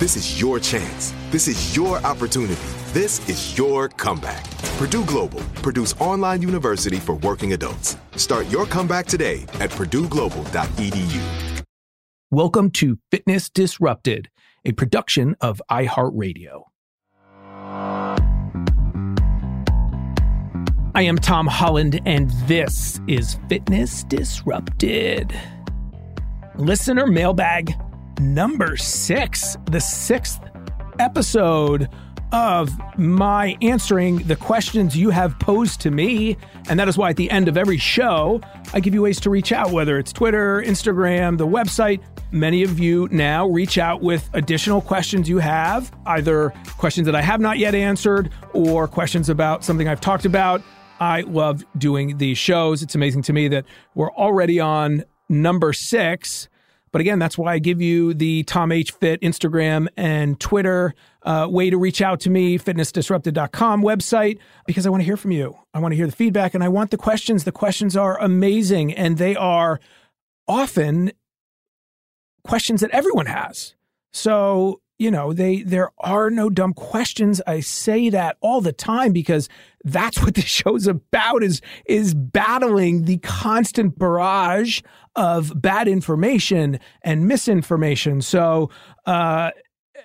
This is your chance. This is your opportunity. This is your comeback. Purdue Global, Purdue's online university for working adults. Start your comeback today at purdueglobal.edu. Welcome to Fitness Disrupted, a production of iHeartRadio. I am Tom Holland, and this is Fitness Disrupted. Listener mailbag number six, the sixth episode of my answering the questions you have posed to me. And that is why at the end of every show, I give you ways to reach out, whether it's Twitter, Instagram, the website. Many of you now reach out with additional questions you have, either questions that I have not yet answered or questions about something I've talked about. I love doing these shows. It's amazing to me that we're already on number six. But again, that's why I give you the Tom H Fit Instagram and Twitter uh, way to reach out to me, fitnessdisrupted.com website, because I want to hear from you. I want to hear the feedback and I want the questions. The questions are amazing and they are often questions that everyone has. So, you know, they there are no dumb questions. I say that all the time because that's what the show's about is is battling the constant barrage of bad information and misinformation. So, uh,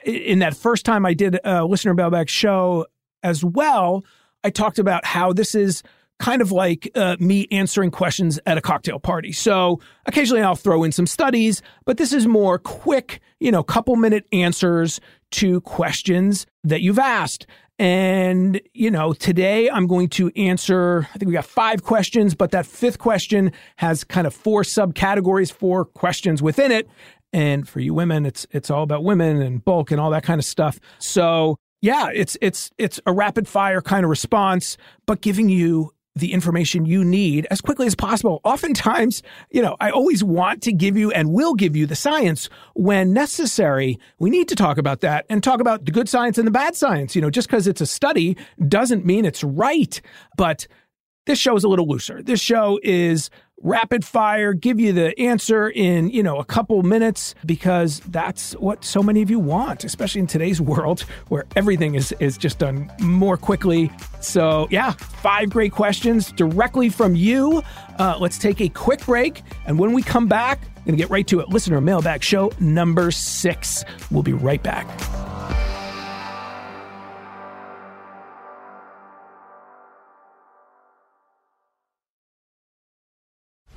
in that first time I did a listener mailbag show as well, I talked about how this is kind of like uh, me answering questions at a cocktail party. So occasionally I'll throw in some studies, but this is more quick, you know, couple minute answers to questions that you've asked. And, you know, today I'm going to answer, I think we got five questions, but that fifth question has kind of four subcategories, four questions within it. And for you women, it's it's all about women and bulk and all that kind of stuff. So yeah, it's it's it's a rapid fire kind of response, but giving you the information you need as quickly as possible. Oftentimes, you know, I always want to give you and will give you the science when necessary. We need to talk about that and talk about the good science and the bad science. You know, just because it's a study doesn't mean it's right. But this show is a little looser. This show is rapid fire, give you the answer in, you know, a couple minutes because that's what so many of you want, especially in today's world where everything is is just done more quickly. So, yeah, five great questions directly from you. Uh, let's take a quick break. And when we come back, going to get right to it. Listener mailbag show number six. We'll be right back.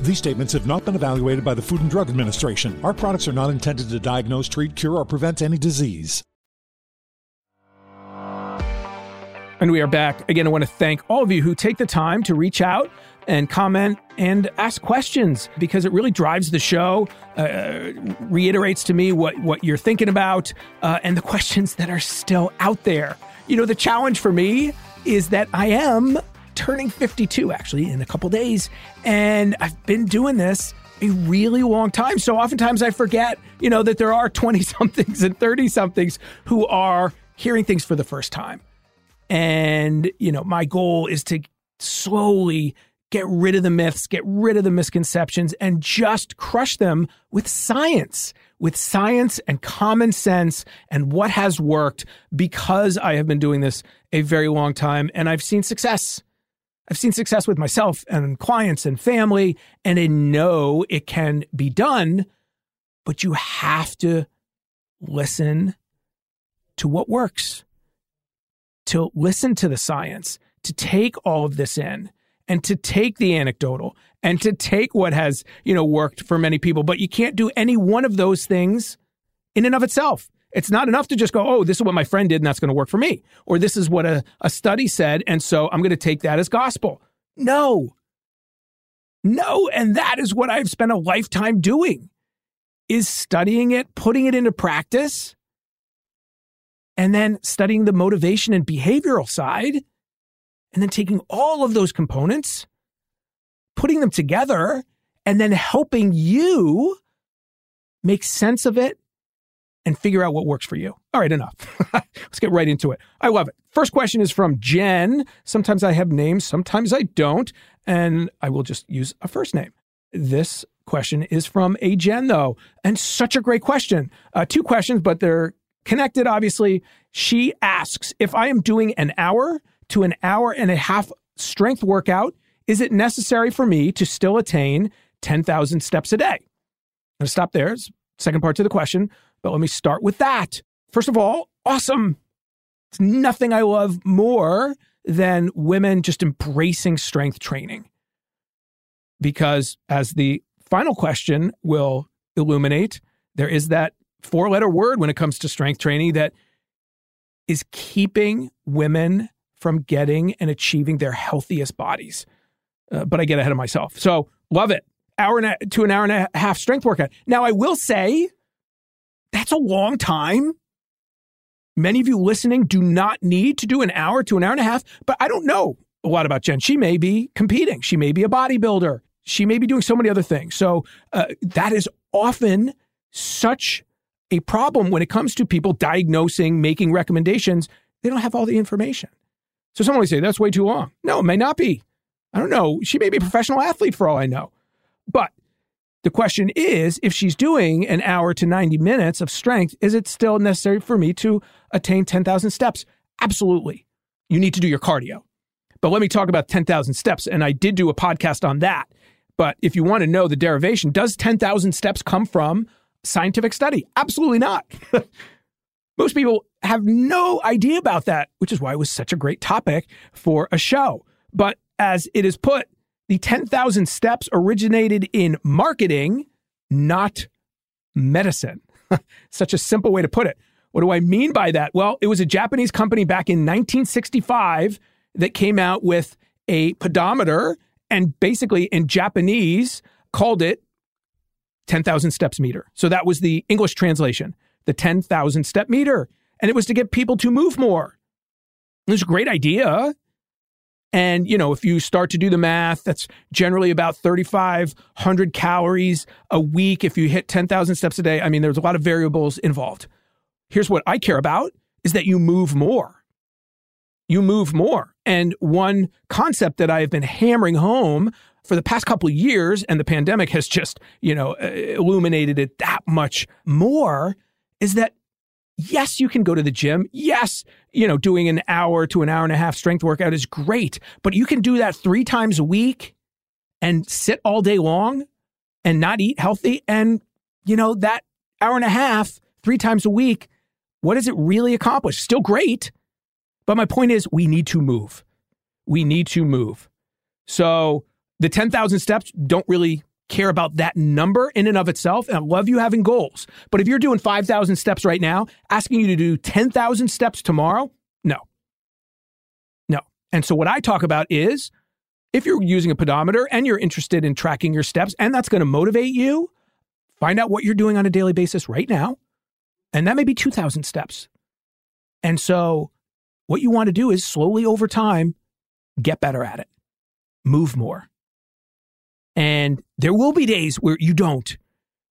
These statements have not been evaluated by the Food and Drug Administration. Our products are not intended to diagnose, treat, cure, or prevent any disease. And we are back. Again, I want to thank all of you who take the time to reach out and comment and ask questions because it really drives the show, uh, reiterates to me what, what you're thinking about, uh, and the questions that are still out there. You know, the challenge for me is that I am turning 52 actually in a couple days, and I've been doing this a really long time. So oftentimes I forget, you know, that there are 20 somethings and 30 somethings who are hearing things for the first time. And, you know, my goal is to slowly get rid of the myths, get rid of the misconceptions, and just crush them with science, with science and common sense and what has worked because I have been doing this a very long time and I've seen success. I've seen success with myself and clients and family, and I know it can be done, but you have to listen to what works to listen to the science, to take all of this in and to take the anecdotal and to take what has, you know, worked for many people. But you can't do any one of those things in and of itself. It's not enough to just go, oh, this is what my friend did and that's going to work for me. Or this is what a, a study said. And so I'm going to take that as gospel. No. No. And that is what I've spent a lifetime doing is studying it, putting it into practice, and then studying the motivation and behavioral side, and then taking all of those components, putting them together, and then helping you make sense of it and figure out what works for you. All right, enough. Let's get right into it. I love it. First question is from Jen. Sometimes I have names, sometimes I don't, and I will just use a first name. This question is from a Jen, though, and such a great question. Uh, two questions, but they're connected, obviously. She asks If I am doing an hour to an hour and a half strength workout, is it necessary for me to still attain 10,000 steps a day? I'm going to stop there. Second part to the question, but let me start with that. First of all, awesome. It's nothing I love more than women just embracing strength training. Because as the final question will illuminate, there is that four letter word when it comes to strength training that is keeping women from getting and achieving their healthiest bodies. Uh, but I get ahead of myself. So love it. Hour and a, to an hour and a half strength workout. Now, I will say that's a long time. Many of you listening do not need to do an hour to an hour and a half, but I don't know a lot about Jen. She may be competing, she may be a bodybuilder, she may be doing so many other things. So uh, that is often such a problem when it comes to people diagnosing, making recommendations. They don't have all the information. So someone may say, that's way too long. No, it may not be. I don't know. She may be a professional athlete for all I know. But the question is if she's doing an hour to 90 minutes of strength, is it still necessary for me to attain 10,000 steps? Absolutely. You need to do your cardio. But let me talk about 10,000 steps. And I did do a podcast on that. But if you want to know the derivation, does 10,000 steps come from scientific study? Absolutely not. Most people have no idea about that, which is why it was such a great topic for a show. But as it is put, the 10,000 steps originated in marketing, not medicine. such a simple way to put it. What do I mean by that? Well, it was a Japanese company back in 1965 that came out with a pedometer and basically in Japanese called it 10,000 steps meter. So that was the English translation, the 10,000 step meter. And it was to get people to move more. It was a great idea. And, you know, if you start to do the math, that's generally about 3,500 calories a week if you hit 10,000 steps a day. I mean, there's a lot of variables involved. Here's what I care about is that you move more. You move more. And one concept that I've been hammering home for the past couple of years, and the pandemic has just, you know, uh, illuminated it that much more, is that yes, you can go to the gym. Yes, you know, doing an hour to an hour and a half strength workout is great, but you can do that three times a week and sit all day long and not eat healthy. And, you know, that hour and a half, three times a week, what does it really accomplish? Still great. But my point is, we need to move. We need to move. So the 10,000 steps don't really care about that number in and of itself. And I love you having goals. But if you're doing 5,000 steps right now, asking you to do 10,000 steps tomorrow, no. No. And so what I talk about is if you're using a pedometer and you're interested in tracking your steps and that's going to motivate you, find out what you're doing on a daily basis right now. And that may be 2,000 steps. And so what you want to do is slowly over time get better at it, move more and there will be days where you don't.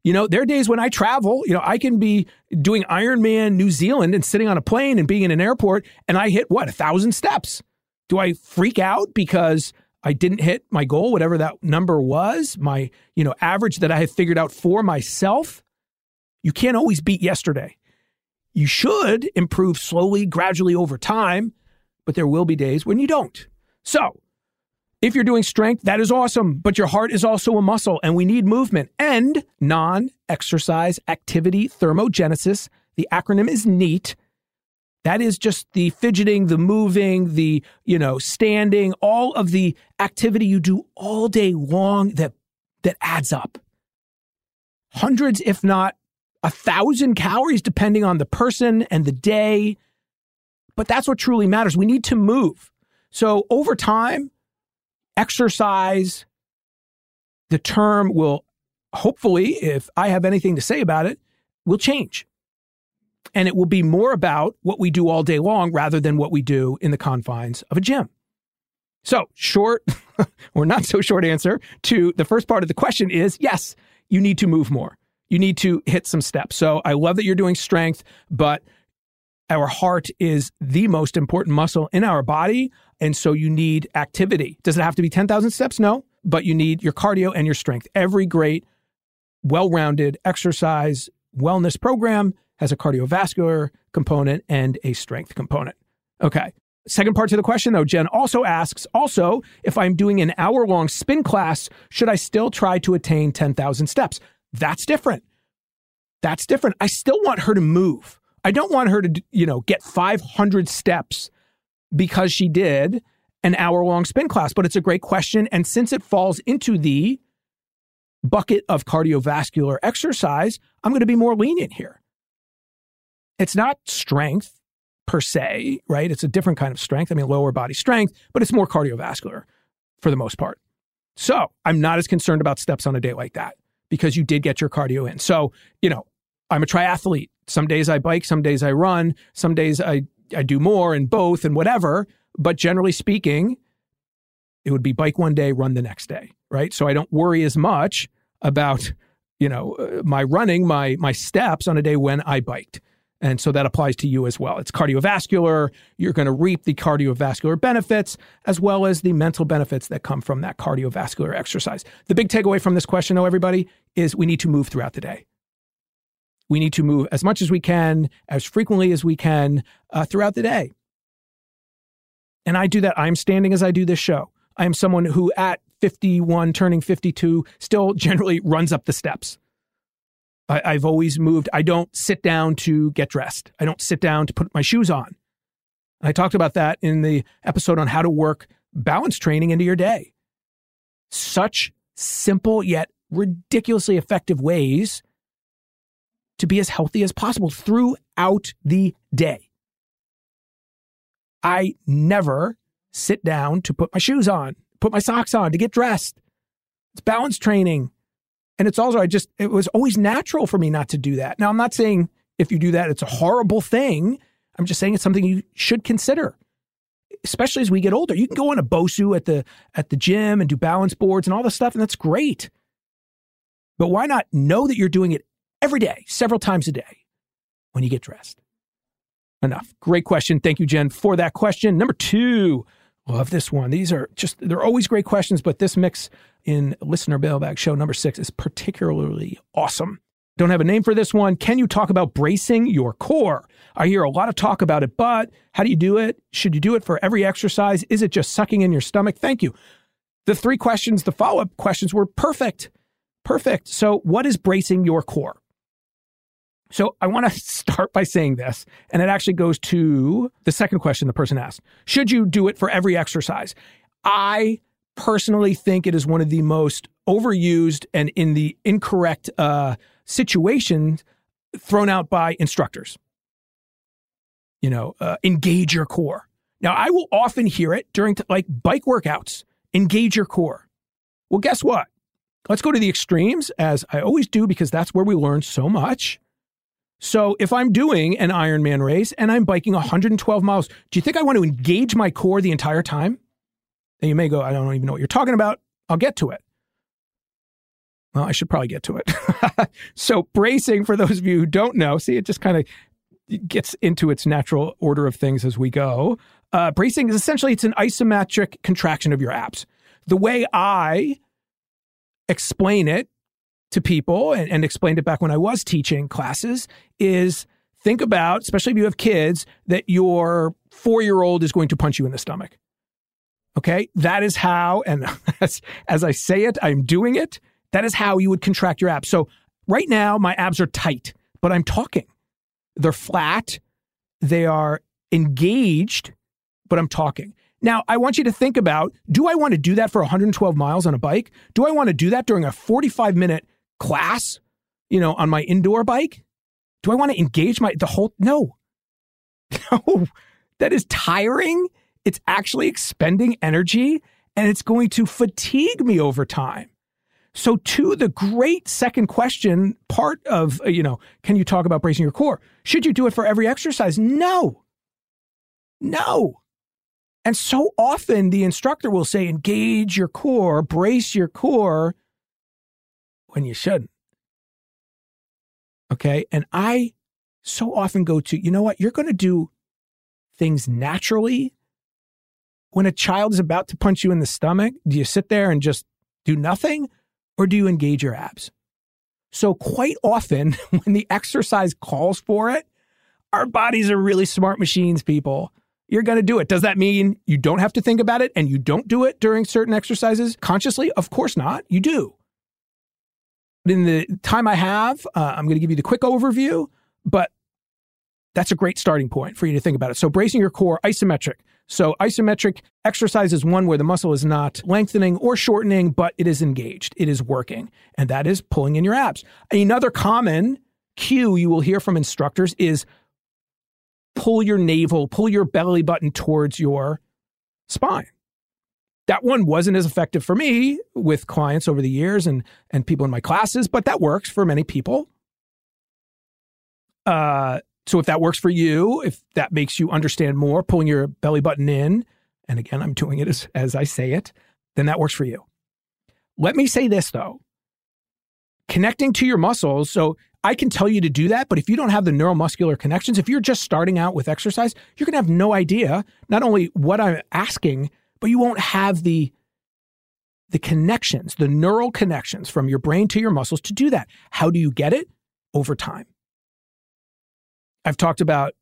You know, there are days when I travel, you know, I can be doing Ironman New Zealand and sitting on a plane and being in an airport and I hit what, a thousand steps. Do I freak out because I didn't hit my goal, whatever that number was, my, you know, average that I had figured out for myself? You can't always beat yesterday. You should improve slowly, gradually over time, but there will be days when you don't. So if you're doing strength, that is awesome, but your heart is also a muscle and we need movement and non exercise activity thermogenesis. The acronym is NEAT. That is just the fidgeting, the moving, the, you know, standing, all of the activity you do all day long that that adds up. Hundreds, if not a thousand calories, depending on the person and the day. But that's what truly matters. We need to move. So over time, exercise, the term will hopefully, if I have anything to say about it, will change. And it will be more about what we do all day long rather than what we do in the confines of a gym. So, short or not so short answer to the first part of the question is yes, you need to move more. You need to hit some steps. So, I love that you're doing strength, but our heart is the most important muscle in our body. And so you need activity. Does it have to be 10,000 steps? No, but you need your cardio and your strength. Every great, well rounded exercise wellness program has a cardiovascular component and a strength component. Okay. Second part to the question, though, Jen also asks also, if I'm doing an hour long spin class, should I still try to attain 10,000 steps? That's different. That's different. I still want her to move. I don't want her to, you know, get 500 steps because she did an hour long spin class, but it's a great question. And since it falls into the bucket of cardiovascular exercise, I'm going to be more lenient here. It's not strength, per se, right? It's a different kind of strength. I mean, lower body strength, but it's more cardiovascular for the most part. So I'm not as concerned about steps on a day like that because you did get your cardio in. So, you know, I'm a triathlete. Some days I bike, some days I run, some days I, I do more and both and whatever. But generally speaking, it would be bike one day, run the next day, right? So I don't worry as much about, you know, uh, my running, my my steps on a day when I biked. And so that applies to you as well. It's cardiovascular. You're going to reap the cardiovascular benefits as well as the mental benefits that come from that cardiovascular exercise. The big takeaway from this question, though, everybody, is we need to move throughout the day. We need to move as much as we can, as frequently as we can uh, throughout the day. And I do that. I'm standing as I do this show. I am someone who, at 51, turning 52, still generally runs up the steps. I, have always moved. I don't sit down to get dressed. I don't sit down to put my shoes on. I talked about that in the episode on how to work balance training into your day. Such simple yet ridiculously effective ways to be as healthy as possible throughout the day. I never sit down to put my shoes on, put my socks on, to get dressed. It's balance training. And it's also, I just, it was always natural for me not to do that. Now, I'm not saying if you do that, it's a horrible thing. I'm just saying it's something you should consider, especially as we get older. You can go on a BOSU at the, at the gym and do balance boards and all this stuff, and that's great. But why not know that you're doing it every day, several times a day when you get dressed? Enough. Great question. Thank you, Jen, for that question. Number two, love this one. These are just, they're always great questions, but this mix in listener mailbag show number six is particularly awesome. Don't have a name for this one. Can you talk about bracing your core? I hear a lot of talk about it, but how do you do it? Should you do it for every exercise? Is it just sucking in your stomach? Thank you. The three questions, the follow up questions were perfect. Perfect. So, what is bracing your core? So, I want to start by saying this, and it actually goes to the second question the person asked Should you do it for every exercise? I personally think it is one of the most overused and in the incorrect uh, situations thrown out by instructors. You know, uh, engage your core. Now, I will often hear it during t- like bike workouts engage your core. Well, guess what? Let's go to the extremes, as I always do, because that's where we learn so much. So, if I'm doing an Ironman race and I'm biking 112 miles, do you think I want to engage my core the entire time? And you may go, I don't even know what you're talking about. I'll get to it. Well, I should probably get to it. so, bracing, for those of you who don't know, see, it just kind of gets into its natural order of things as we go. Uh, bracing is essentially it's an isometric contraction of your abs. The way I explain it to people and, and explained it back when I was teaching classes is think about, especially if you have kids, that your four year old is going to punch you in the stomach. Okay. That is how, and as, as I say it, I'm doing it. That is how you would contract your abs. So right now, my abs are tight, but I'm talking. They're flat. They are engaged, but I'm talking. Now, I want you to think about do I want to do that for 112 miles on a bike? Do I want to do that during a 45 minute class, you know, on my indoor bike? Do I want to engage my, the whole, no. No, that is tiring it's actually expending energy and it's going to fatigue me over time. So, to the great second question part of, uh, you know, can you talk about bracing your core? Should you do it for every exercise? No. No. And so often the instructor will say, engage your core, brace your core, when you shouldn't. Okay. And I so often go to, you know what? You're going to do things naturally when a child is about to punch you in the stomach, do you sit there and just do nothing or do you engage your abs? So, quite often, when the exercise calls for it, our bodies are really smart machines, people. You're going to do it. Does that mean you don't have to think about it and you don't do it during certain exercises consciously? Of course not. You do. In the time I have, uh, I'm going to give you the quick overview, but that's a great starting point for you to think about it. So, bracing your core, isometric. So, isometric exercise is one where the muscle is not lengthening or shortening, but it is engaged. It is working. And that is pulling in your abs. Another common cue you will hear from instructors is pull your navel, pull your belly button towards your spine. That one wasn't as effective for me with clients over the years and, and people in my classes, but that works for many people. Uh, so if that works for you, if that makes you understand more, pulling your belly button in, and again, I'm doing it as, as I say it, then that works for you. Let me say this though connecting to your muscles. So I can tell you to do that, but if you don't have the neuromuscular connections, if you're just starting out with exercise, you're going to have no idea not only what I'm asking, but you won't have the the connections, the neural connections from your brain to your muscles to do that. How do you get it? Over time. I've talked about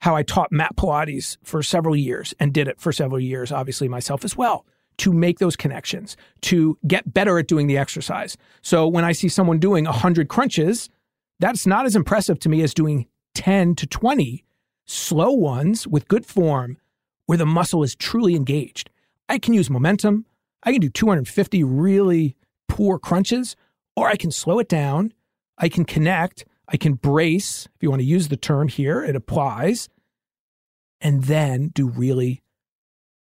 how I taught mat Pilates for several years and did it for several years, obviously myself as well, to make those connections, to get better at doing the exercise. So when I see someone doing 100 crunches, that's not as impressive to me as doing 10 to 20 slow ones with good form where the muscle is truly engaged. I can use momentum. I can do 250 really poor crunches, or I can slow it down. I can connect. I can brace, if you want to use the term here, it applies, and then do really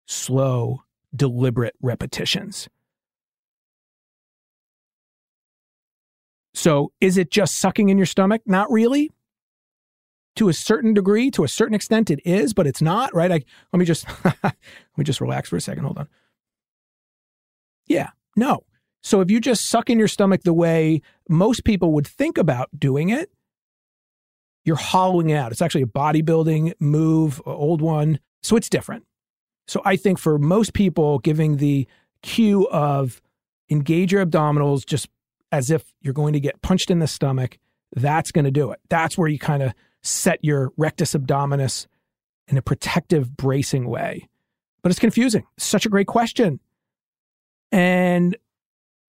slow, deliberate repetitions. So, is it just sucking in your stomach? Not really to a certain degree, to a certain extent, it is, but it's not, right? Let me just let me just relax for a second. Hold on. Yeah, no. So if you just suck in your stomach the way most people would think about doing it, you're hollowing out. It's actually a bodybuilding move, old one. So it's different. So I think for most people, giving the cue of engage your abdominals just as if you're going to get punched in the stomach, that's going to do it. That's where you kind of set your rectus abdominis in a protective bracing way. But it's confusing. Such a great question. And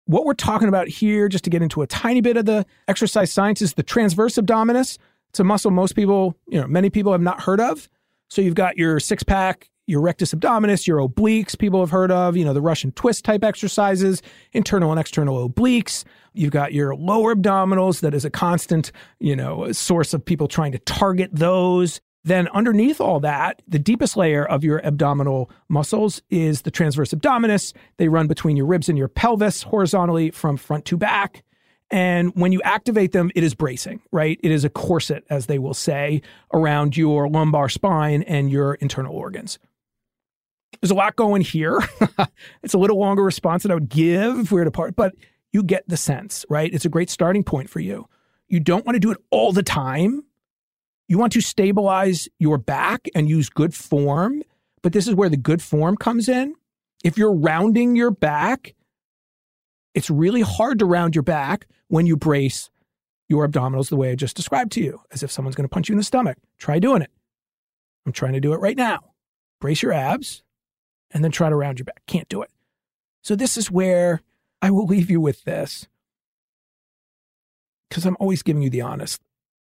what we're talking about here, just to get into a tiny bit of the exercise science, is the transverse abdominis. It's a muscle most people, you know, many people have not heard of. So you've got your six pack, your rectus abdominis, your obliques, people have heard of, you know, the Russian twist type exercises, internal and external obliques. You've got your lower abdominals that is a constant, you know, source of people trying to target those. Then underneath all that, the deepest layer of your abdominal muscles is the transverse abdominis. They run between your ribs and your pelvis horizontally from front to back. And when you activate them, it is bracing, right? It is a corset, as they will say, around your lumbar spine and your internal organs. There's a lot going here. it's a little longer response than I would give if we were to part, but you get the sense, right? It's a great starting point for you. You don't want to do it all the time. You want to stabilize your back and use good form, but this is where the good form comes in. If you're rounding your back, it's really hard to round your back when you brace your abdominals the way I just described to you, as if someone's going to punch you in the stomach. Try doing it. I'm trying to do it right now. Brace your abs and then try to round your back. Can't do it. So, this is where I will leave you with this because I'm always giving you the honest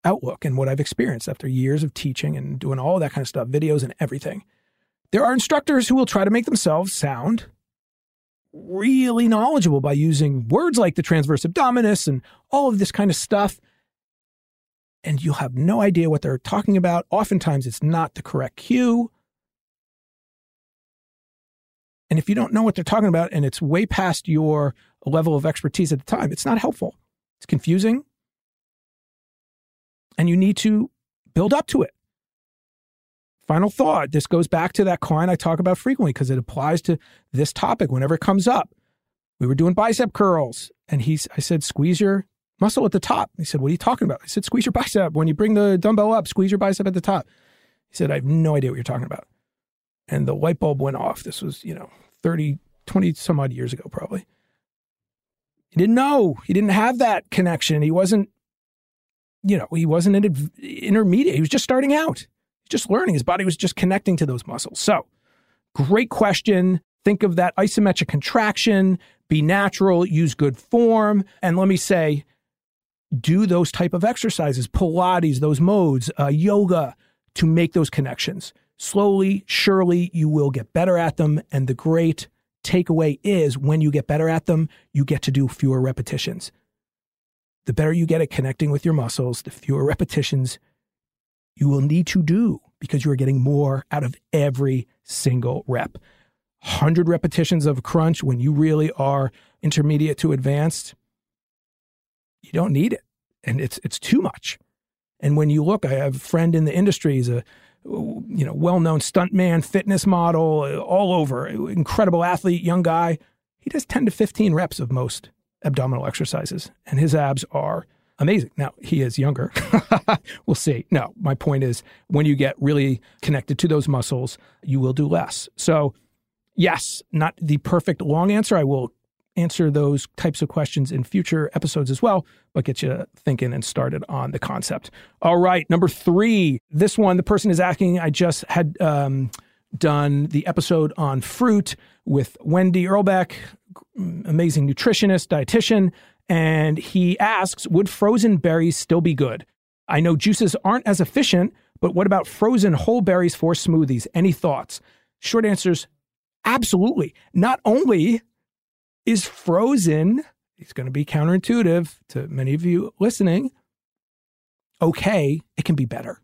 outlook and what I've experienced after years of teaching and doing all that kind of stuff, videos and everything. There are instructors who will try to make themselves sound really knowledgeable by using words like the transverse abdominis and all of this kind of stuff. And you'll have no idea what they're talking about. Oftentimes, it's not the correct cue. And if you don't know what they're talking about and it's way past your level of expertise at the time, it's not helpful. It's confusing. And you need to build up to it. Final thought this goes back to that client I talk about frequently because it applies to this topic whenever it comes up. We were doing bicep curls, and he's, I said, squeeze your muscle at the top. He said, What are you talking about? I said, Squeeze your bicep. When you bring the dumbbell up, squeeze your bicep at the top. He said, I have no idea what you're talking about. And the light bulb went off. This was, you know, 30, 20 some odd years ago, probably. He didn't know. He didn't have that connection. He wasn't, you know, he wasn't an intermediate. He was just starting out, just learning. His body was just connecting to those muscles. So, great question. Think of that isometric contraction, be natural, use good form. And let me say, do those type of exercises, Pilates, those modes, uh, yoga to make those connections. Slowly, surely, you will get better at them. And the great takeaway is when you get better at them, you get to do fewer repetitions. The better you get at connecting with your muscles, the fewer repetitions you will need to do because you are getting more out of every single rep. 100 repetitions of crunch when you really are intermediate to advanced, you don't need it. And it's, it's too much. And when you look, I have a friend in the industry, he's a you know, well-known stuntman, fitness model, all over, incredible athlete, young guy. He does 10 to 15 reps of most abdominal exercises, and his abs are amazing. Now, he is younger. we'll see. No, my point is when you get really connected to those muscles, you will do less. So, yes, not the perfect long answer. I will answer those types of questions in future episodes as well, but get you thinking and started on the concept. All right, number three. This one, the person is asking, I just had um, done the episode on fruit with Wendy Earlbeck, amazing nutritionist, dietitian, and he asks, would frozen berries still be good? I know juices aren't as efficient, but what about frozen whole berries for smoothies? Any thoughts? Short answers absolutely. Not only is frozen, it's going to be counterintuitive to many of you listening. Okay, it can be better.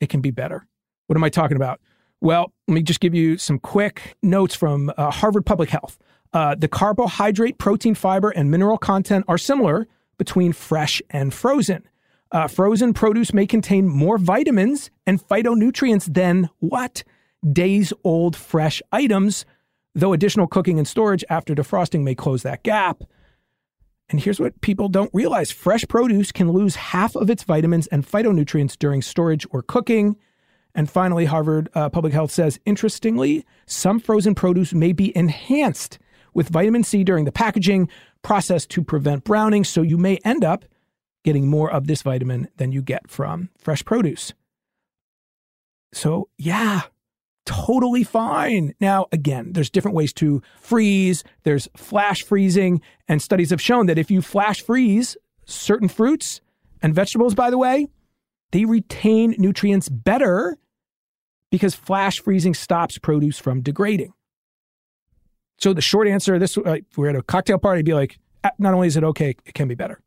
It can be better. What am I talking about? Well, let me just give you some quick notes from uh, Harvard Public Health. Uh, the carbohydrate, protein, fiber, and mineral content are similar between fresh and frozen. Uh, frozen produce may contain more vitamins and phytonutrients than what? Days old fresh items, though additional cooking and storage after defrosting may close that gap. And here's what people don't realize fresh produce can lose half of its vitamins and phytonutrients during storage or cooking. And finally, Harvard uh, Public Health says interestingly, some frozen produce may be enhanced with vitamin C during the packaging process to prevent browning. So you may end up getting more of this vitamin than you get from fresh produce. So, yeah, totally fine. Now, again, there's different ways to freeze, there's flash freezing, and studies have shown that if you flash freeze certain fruits and vegetables, by the way, they retain nutrients better because flash freezing stops produce from degrading. So the short answer, this uh, we're at a cocktail party, be like, uh, not only is it okay, it can be better.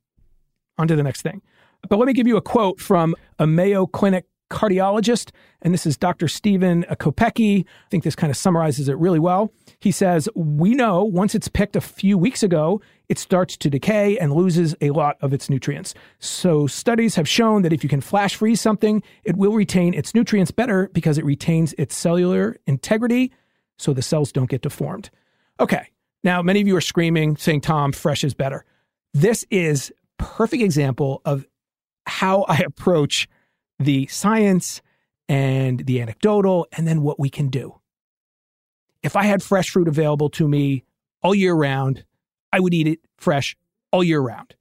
On to the next thing. But let me give you a quote from a Mayo Clinic cardiologist, and this is Dr. Stephen Kopecky. I think this kind of summarizes it really well. He says, We know once it's picked a few weeks ago, it starts to decay and loses a lot of its nutrients. So, studies have shown that if you can flash freeze something, it will retain its nutrients better because it retains its cellular integrity so the cells don't get deformed. Okay, now many of you are screaming, saying, Tom, fresh is better. This is perfect example of how I approach the science and the anecdotal, and then what we can do. If I had fresh fruit available to me all year round, I would eat it fresh all year round.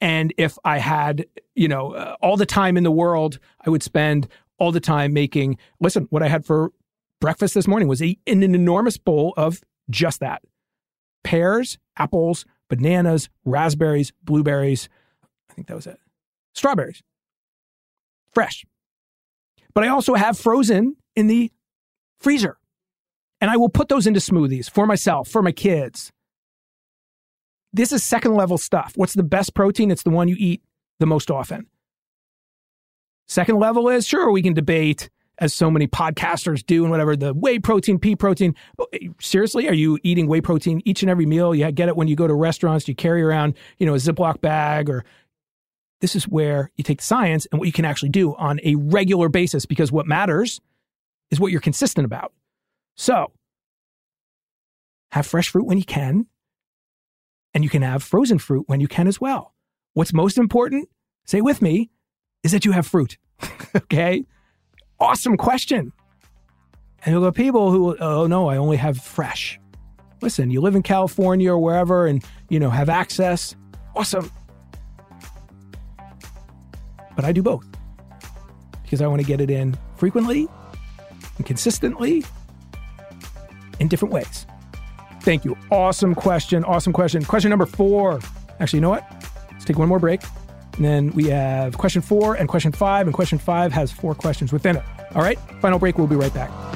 And if I had, you know, uh, all the time in the world, I would spend all the time making. Listen, what I had for breakfast this morning was a, an enormous bowl of just that pears, apples, bananas, raspberries, blueberries. I think that was it. Strawberries fresh. But I also have frozen in the freezer. And I will put those into smoothies for myself, for my kids. This is second level stuff. What's the best protein? It's the one you eat the most often. Second level is sure, we can debate, as so many podcasters do, and whatever the whey protein, pea protein. Eh, seriously, are you eating whey protein each and every meal? You get it when you go to restaurants, you carry around, you know, a Ziploc bag or this is where you take the science and what you can actually do on a regular basis because what matters is what you're consistent about. So, have fresh fruit when you can, and you can have frozen fruit when you can as well. What's most important, say with me, is that you have fruit. okay? Awesome question. And you'll go, people who, oh no, I only have fresh. Listen, you live in California or wherever and, you know, have access. Awesome. But I do both because I want to get it in frequently and consistently in different ways. Thank you. Awesome question. Awesome question. Question number four. Actually, you know what? Let's take one more break. And then we have question four and question five, and question five has four questions within it. All right, final break. We'll be right back.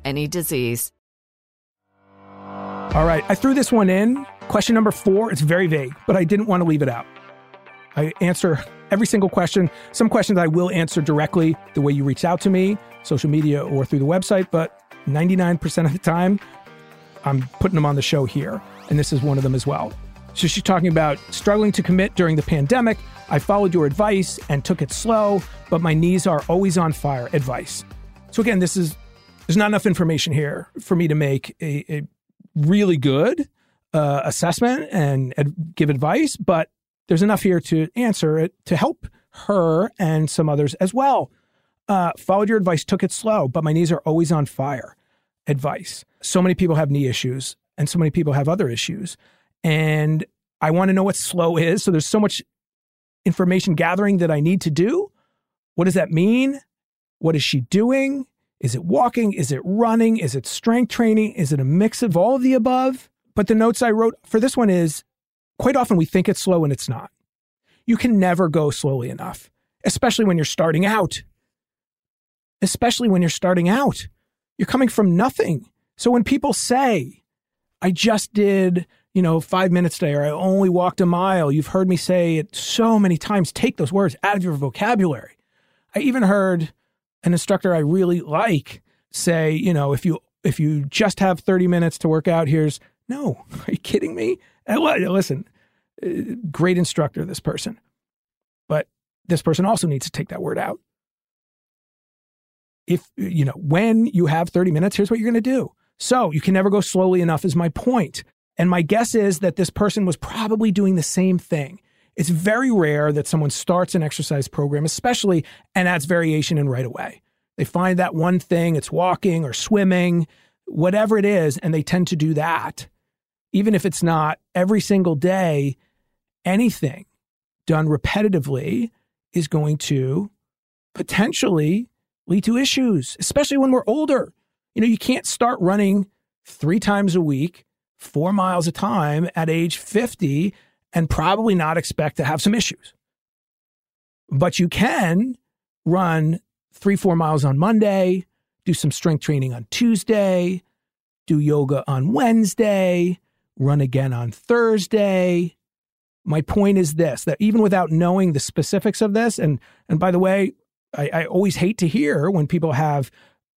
any disease. All right, I threw this one in. Question number four, it's very vague, but I didn't want to leave it out. I answer every single question. Some questions I will answer directly the way you reached out to me, social media or through the website, but 99% of the time, I'm putting them on the show here. And this is one of them as well. So she's talking about struggling to commit during the pandemic. I followed your advice and took it slow, but my knees are always on fire. Advice. So again, this is there's not enough information here for me to make a, a really good uh, assessment and give advice, but there's enough here to answer it to help her and some others as well. Uh, followed your advice, took it slow, but my knees are always on fire. Advice. So many people have knee issues, and so many people have other issues. And I want to know what slow is. So there's so much information gathering that I need to do. What does that mean? What is she doing? Is it walking? Is it running? Is it strength training? Is it a mix of all of the above? But the notes I wrote for this one is quite often we think it's slow and it's not. You can never go slowly enough, especially when you're starting out. Especially when you're starting out. You're coming from nothing. So when people say, I just did, you know, five minutes today, or I only walked a mile, you've heard me say it so many times. Take those words out of your vocabulary. I even heard an instructor I really like say, you know, if you if you just have 30 minutes to work out, here's no. Are you kidding me? Listen, uh, great instructor, this person. But this person also needs to take that word out. If, you know, when you have 30 minutes, here's what you're going to do. So you can never go slowly enough, is my point. And my guess is that this person was probably doing the same thing. It's very rare that someone starts an exercise program, especially, and adds variation in right away. They find that one thing, it's walking or swimming, whatever it is, and they tend to do that. Even if it's not every single day, anything done repetitively is going to potentially lead to issues, especially when we're older. You know, you can't start running three times a week, four miles a time at age 50 and probably not expect to have some issues. But you can run three, four miles on Monday, do some strength training on Tuesday, do yoga on Wednesday, run again on Thursday. My point is this that even without knowing the specifics of this, and and by the way, I, I always hate to hear when people have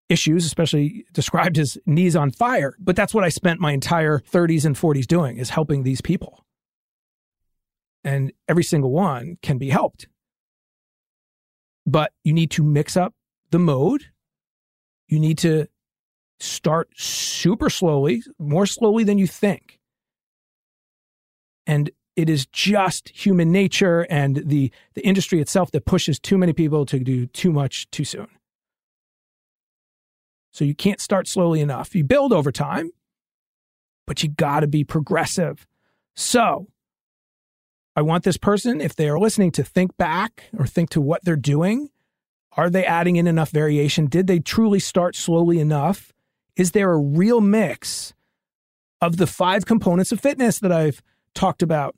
issues, especially described as knees on fire. But that's what I spent my entire 30s and 40s doing is helping these people. And every single one can be helped. But you need to mix up the mode. You need to start super slowly, more slowly than you think. And it is just human nature and the, the industry itself that pushes too many people to do too much too soon. So you can't start slowly enough. You build over time, but you got to be progressive. So I want this person, if they are listening, to think back or think to what they're doing. Are they adding in enough variation? Did they truly start slowly enough? Is there a real mix of the five components of fitness that I've talked about?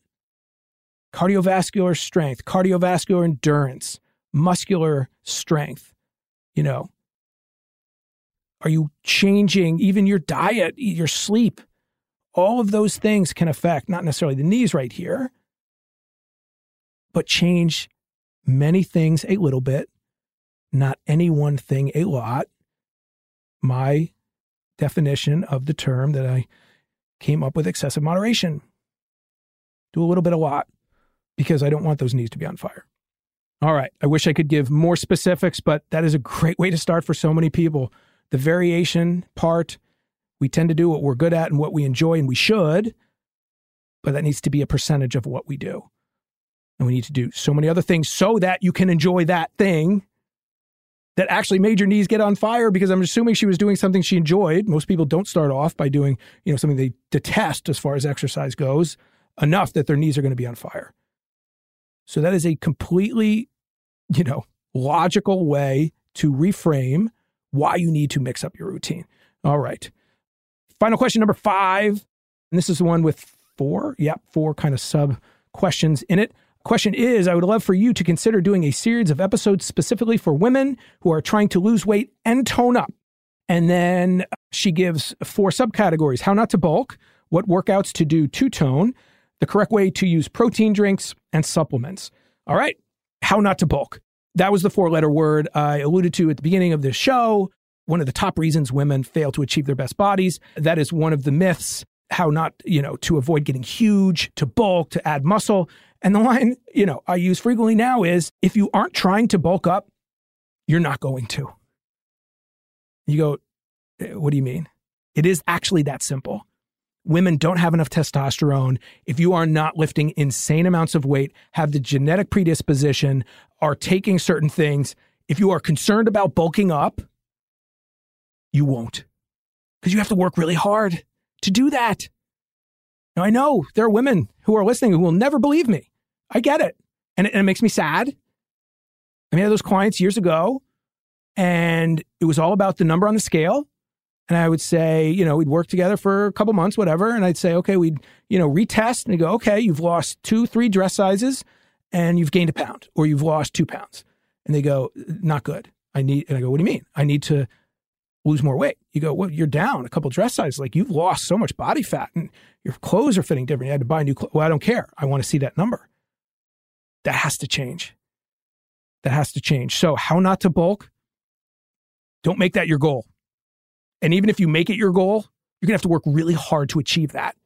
Cardiovascular strength, cardiovascular endurance, muscular strength, you know, are you changing even your diet, your sleep? All of those things can affect not necessarily the knees right here, but change many things a little bit, not any one thing a lot. My definition of the term that I came up with excessive moderation. Do a little bit a lot because I don't want those knees to be on fire. All right. I wish I could give more specifics, but that is a great way to start for so many people the variation part. We tend to do what we're good at and what we enjoy, and we should, but that needs to be a percentage of what we do. And we need to do so many other things so that you can enjoy that thing that actually made your knees get on fire because I'm assuming she was doing something she enjoyed. Most people don't start off by doing, you know, something they detest as far as exercise goes, enough that their knees are going to be on fire. So that is a completely, you know, logical way to reframe why you need to mix up your routine. All right. Final question number five. And this is the one with four, yep, four kind of sub questions in it. Question is I would love for you to consider doing a series of episodes specifically for women who are trying to lose weight and tone up. And then she gives four subcategories how not to bulk, what workouts to do to tone, the correct way to use protein drinks, and supplements. All right, how not to bulk that was the four letter word I alluded to at the beginning of this show. One of the top reasons women fail to achieve their best bodies. That is one of the myths, how not, you know, to avoid getting huge, to bulk, to add muscle. And the line, you know, I use frequently now is if you aren't trying to bulk up, you're not going to. You go, eh, what do you mean? It is actually that simple women don't have enough testosterone, if you are not lifting insane amounts of weight, have the genetic predisposition, are taking certain things, if you are concerned about bulking up, you won't. Because you have to work really hard to do that. Now, I know there are women who are listening who will never believe me. I get it. And it, and it makes me sad. I mean, I had those clients years ago, and it was all about the number on the scale and I would say, you know, we'd work together for a couple months, whatever. And I'd say, okay, we'd, you know, retest and go, okay, you've lost two, three dress sizes and you've gained a pound or you've lost two pounds. And they go, not good. I need, and I go, what do you mean? I need to lose more weight. You go, well, you're down a couple dress sizes. Like you've lost so much body fat and your clothes are fitting different. You had to buy new clothes. Well, I don't care. I want to see that number. That has to change. That has to change. So, how not to bulk? Don't make that your goal. And even if you make it your goal, you're going to have to work really hard to achieve that.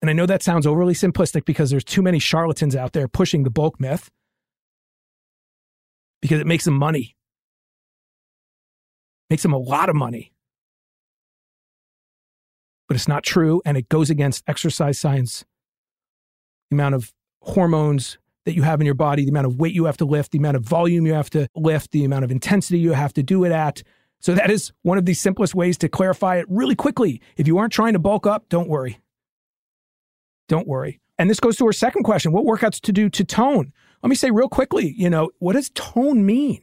And I know that sounds overly simplistic because there's too many charlatans out there pushing the bulk myth because it makes them money. Makes them a lot of money. But it's not true and it goes against exercise science. The amount of hormones that you have in your body, the amount of weight you have to lift, the amount of volume you have to lift, the amount of intensity you have to do it at, so that is one of the simplest ways to clarify it really quickly. If you aren't trying to bulk up, don't worry. Don't worry. And this goes to our second question what workouts to do to tone? Let me say real quickly, you know, what does tone mean?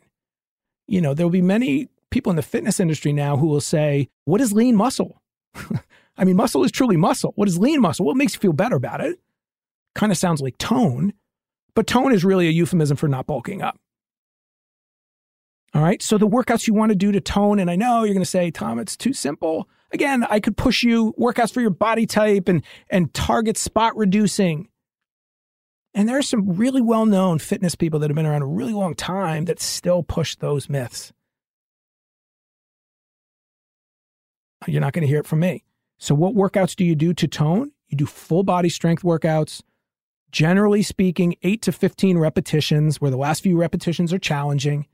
You know, there will be many people in the fitness industry now who will say, what is lean muscle? I mean, muscle is truly muscle. What is lean muscle? What makes you feel better about it? Kind of sounds like tone, but tone is really a euphemism for not bulking up. All right. So the workouts you want to do to tone, and I know you're going to say, Tom, it's too simple. Again, I could push you workouts for your body type and and target spot reducing. And there are some really well-known fitness people that have been around a really long time that still push those myths. You're not going to hear it from me. So what workouts do you do to tone? You do full body strength workouts. Generally speaking, 8 to 15 repetitions where the last few repetitions are challenging.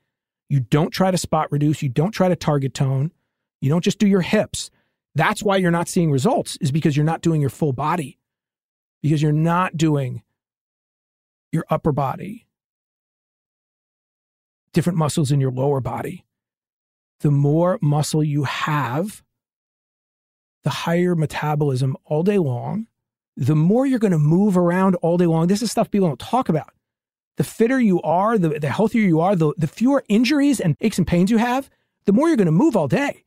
You don't try to spot reduce, you don't try to target tone. You don't just do your hips. That's why you're not seeing results, is because you're not doing your full body, because you're not doing your upper body, different muscles in your lower body. The more muscle you have, the higher metabolism all day long, the more you're going to move around all day long. This is stuff people don't talk about. The fitter you are, the, the healthier you are, the, the fewer injuries and aches and pains you have, the more you're going to move all day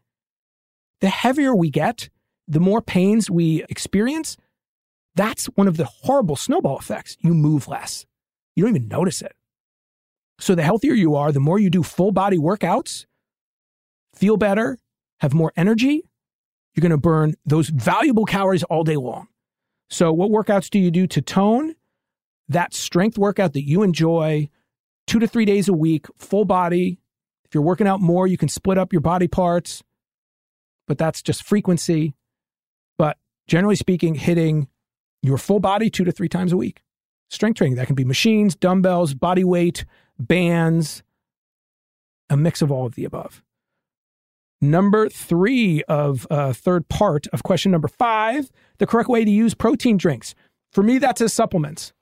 the heavier we get, the more pains we experience. That's one of the horrible snowball effects. You move less, you don't even notice it. So, the healthier you are, the more you do full body workouts, feel better, have more energy, you're going to burn those valuable calories all day long. So, what workouts do you do to tone? That strength workout that you enjoy, two to three days a week, full body. If you're working out more, you can split up your body parts but that's just frequency. But generally speaking, hitting your full body two to three times a week. Strength training, that can be machines, dumbbells, body weight, bands, a mix of all of the above. Number three of uh, third part of question number five the correct way to use protein drinks. For me, that's as supplements.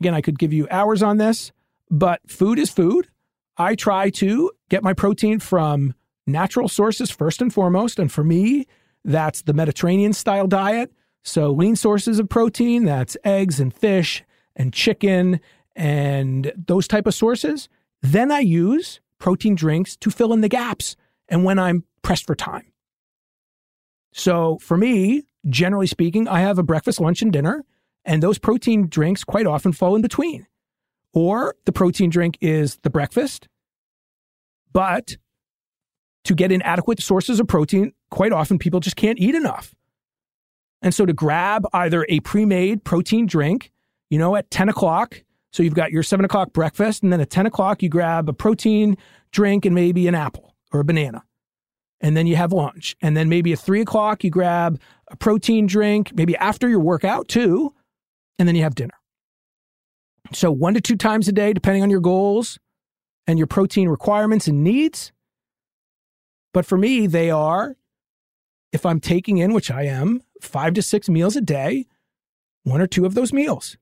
Again, I could give you hours on this, but food is food. I try to get my protein from natural sources first and foremost. And for me, that's the Mediterranean style diet. So, lean sources of protein, that's eggs and fish and chicken and those type of sources. Then I use protein drinks to fill in the gaps and when I'm pressed for time. So, for me, generally speaking, I have a breakfast, lunch, and dinner, and those protein drinks quite often fall in between. Or the protein drink is the breakfast, but to get inadequate sources of protein, quite often people just can't eat enough. And so to grab either a pre made protein drink, you know, at 10 o'clock, so you've got your seven o'clock breakfast, and then at 10 o'clock, you grab a protein drink and maybe an apple or a banana. And then you have lunch. And then maybe at three o'clock, you grab a protein drink, maybe after your workout too. And then you have dinner. So one to two times a day, depending on your goals and your protein requirements and needs. But for me, they are, if I'm taking in, which I am, five to six meals a day, one or two of those meals.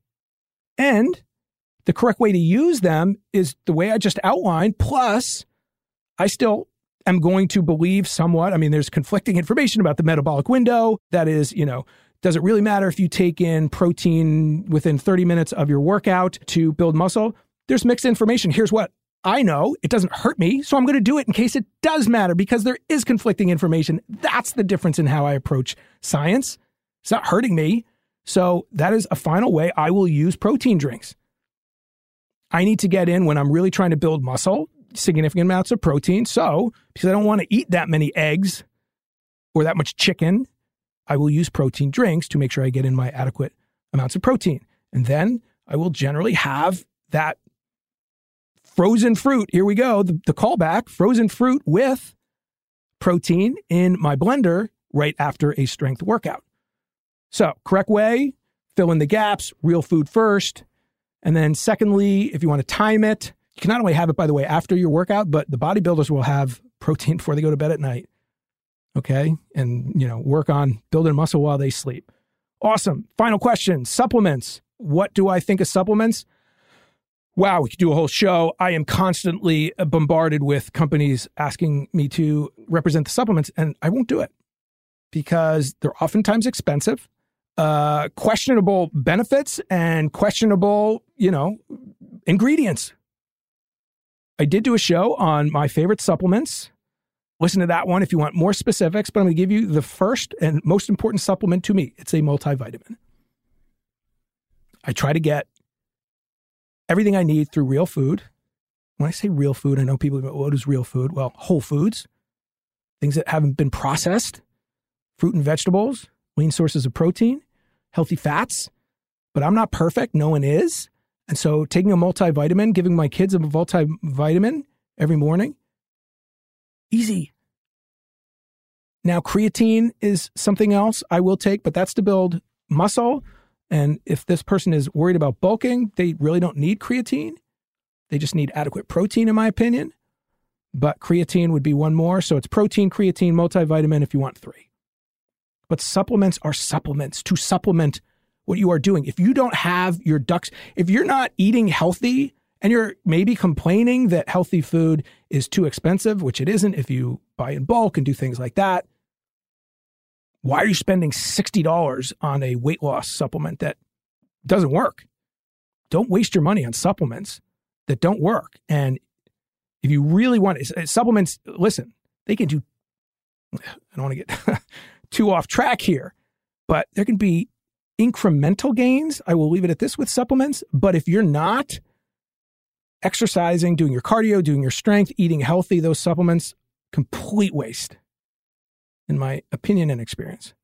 And the correct way to use them is the way I just outlined. Plus, I still am going to believe somewhat. I mean, there's conflicting information about the metabolic window. That is, you know, does it really matter if you take in protein within 30 minutes of your workout to build muscle? There's mixed information. Here's what I know it doesn't hurt me, so I'm going to do it in case it does matter because there is conflicting information. That's the difference in how I approach science. It's not hurting me. So that is a final way I will use protein drinks. I need to get in when I'm really trying to build muscle, significant amounts of protein. So, because I don't want to eat that many eggs or that much chicken, I will use protein drinks to make sure I get in my adequate amounts of protein. And then I will generally have that frozen fruit. Here we go. The, the callback frozen fruit with protein in my blender right after a strength workout. So, correct way, fill in the gaps, real food first. And then, secondly, if you want to time it, you can not only have it, by the way, after your workout, but the bodybuilders will have protein before they go to bed at night. Okay. And, you know, work on building muscle while they sleep. Awesome. Final question supplements. What do I think of supplements? wow, we could do a whole show. I am constantly bombarded with companies asking me to represent the supplements, and I won't do it because they're oftentimes expensive, uh, questionable benefits, and questionable, you know, ingredients. I did do a show on my favorite supplements. Listen to that one if you want more specifics, but I'm going to give you the first and most important supplement to me. It's a multivitamin. I try to get everything I need through real food, when I say real food, I know people go, what is real food? Well, whole foods, things that haven't been processed, fruit and vegetables, lean sources of protein, healthy fats. But I'm not perfect. No one is. And so taking a multivitamin, giving my kids a multivitamin every morning, easy. Now, creatine is something else I will take, but that's to build muscle. And if this person is worried about bulking, they really don't need creatine. They just need adequate protein, in my opinion. But creatine would be one more. So it's protein, creatine, multivitamin if you want three. But supplements are supplements to supplement what you are doing. If you don't have your ducks, if you're not eating healthy and you're maybe complaining that healthy food is too expensive, which it isn't if you buy in bulk and do things like that, why are you spending $60 on a weight loss supplement that doesn't work? Don't waste your money on supplements that don't work. And if you really want supplements, listen, they can do, I don't want to get too off track here, but there can be incremental gains. I will leave it at this with supplements. But if you're not exercising, doing your cardio, doing your strength, eating healthy, those supplements, complete waste, in my opinion and experience.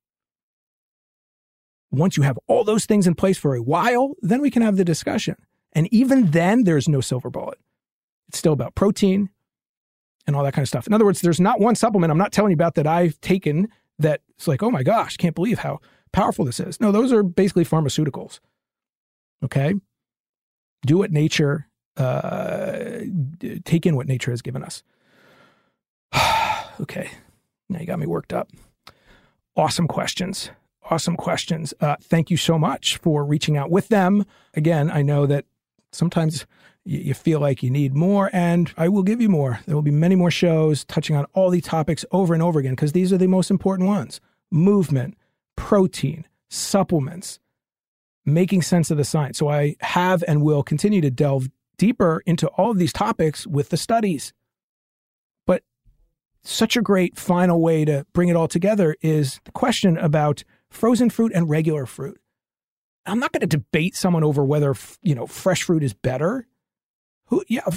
Once you have all those things in place for a while, then we can have the discussion. And even then, there's no silver bullet. It's still about protein and all that kind of stuff. In other words, there's not one supplement I'm not telling you about that I've taken that it's like, oh my gosh, can't believe how powerful this is. No, those are basically pharmaceuticals. Okay. Do what nature, uh, take in what nature has given us. okay. Now you got me worked up. Awesome questions. Awesome questions. Uh, thank you so much for reaching out with them. Again, I know that sometimes you feel like you need more, and I will give you more. There will be many more shows touching on all the topics over and over again because these are the most important ones movement, protein, supplements, making sense of the science. So I have and will continue to delve deeper into all of these topics with the studies. But such a great final way to bring it all together is the question about frozen fruit and regular fruit. I'm not going to debate someone over whether you know fresh fruit is better. Who, yeah,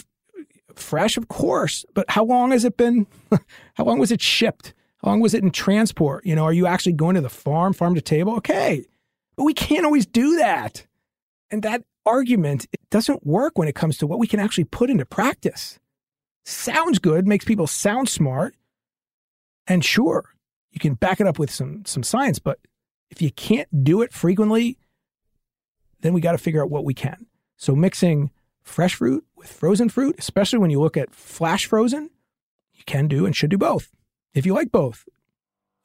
fresh, of course. But how long has it been? how long was it shipped? How long was it in transport? You know, are you actually going to the farm, farm to table? Okay, but we can't always do that, and that argument it doesn't work when it comes to what we can actually put into practice. Sounds good, makes people sound smart, and sure, you can back it up with some some science, but if you can't do it frequently, then we got to figure out what we can. So mixing fresh fruit with frozen fruit, especially when you look at flash frozen, you can do and should do both if you like both.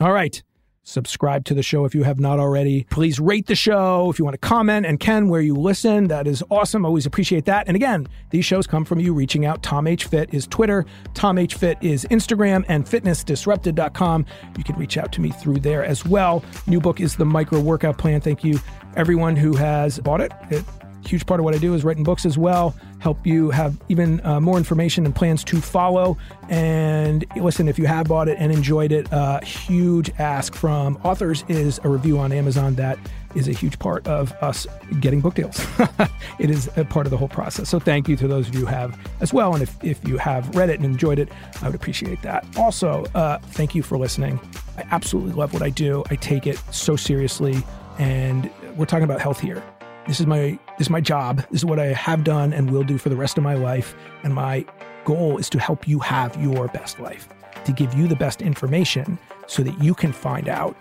All right. Subscribe to the show if you have not already. Please rate the show if you want to comment and Ken where you listen. That is awesome. Always appreciate that. And again, these shows come from you reaching out. Tom H Fit is Twitter, Tom H Fit is Instagram, and fitnessdisrupted.com. You can reach out to me through there as well. New book is the micro workout plan. Thank you everyone who has bought it. It huge part of what I do is writing books as well, help you have even uh, more information and plans to follow. And listen, if you have bought it and enjoyed it, a uh, huge ask from authors is a review on Amazon. That is a huge part of us getting book deals. it is a part of the whole process. So thank you to those of you who have as well. And if, if you have read it and enjoyed it, I would appreciate that. Also, uh, thank you for listening. I absolutely love what I do. I take it so seriously. And we're talking about health here. This is my this is my job. This is what I have done and will do for the rest of my life. And my goal is to help you have your best life, to give you the best information so that you can find out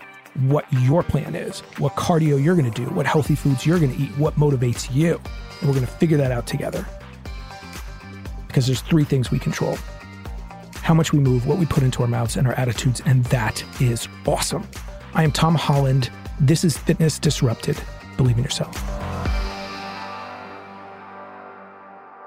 what your plan is, what cardio you're going to do, what healthy foods you're going to eat, what motivates you. And we're going to figure that out together. Because there's three things we control how much we move, what we put into our mouths, and our attitudes. And that is awesome. I am Tom Holland. This is Fitness Disrupted. Believe in yourself.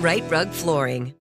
Rite Rug Flooring.